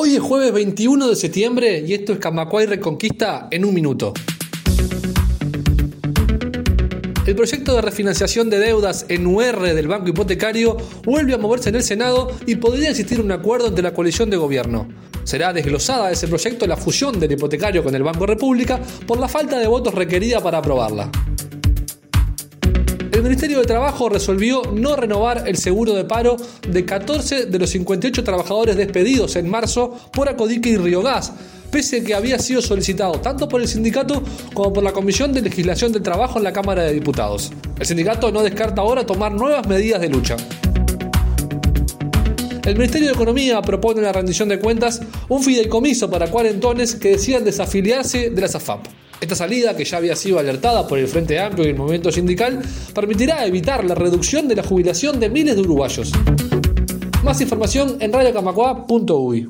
Hoy es jueves 21 de septiembre y esto es Camacuay Reconquista en un minuto. El proyecto de refinanciación de deudas en UR del Banco Hipotecario vuelve a moverse en el Senado y podría existir un acuerdo entre la coalición de gobierno. Será desglosada ese proyecto la fusión del hipotecario con el Banco República por la falta de votos requerida para aprobarla el Ministerio de Trabajo resolvió no renovar el seguro de paro de 14 de los 58 trabajadores despedidos en marzo por Acodique y Riogás, pese a que había sido solicitado tanto por el sindicato como por la Comisión de Legislación del Trabajo en la Cámara de Diputados. El sindicato no descarta ahora tomar nuevas medidas de lucha. El Ministerio de Economía propone en la rendición de cuentas un fideicomiso para cuarentones que decidan desafiliarse de la SAFAP. Esta salida, que ya había sido alertada por el Frente Amplio y el movimiento sindical, permitirá evitar la reducción de la jubilación de miles de uruguayos. Más información en radiocamacua.uy.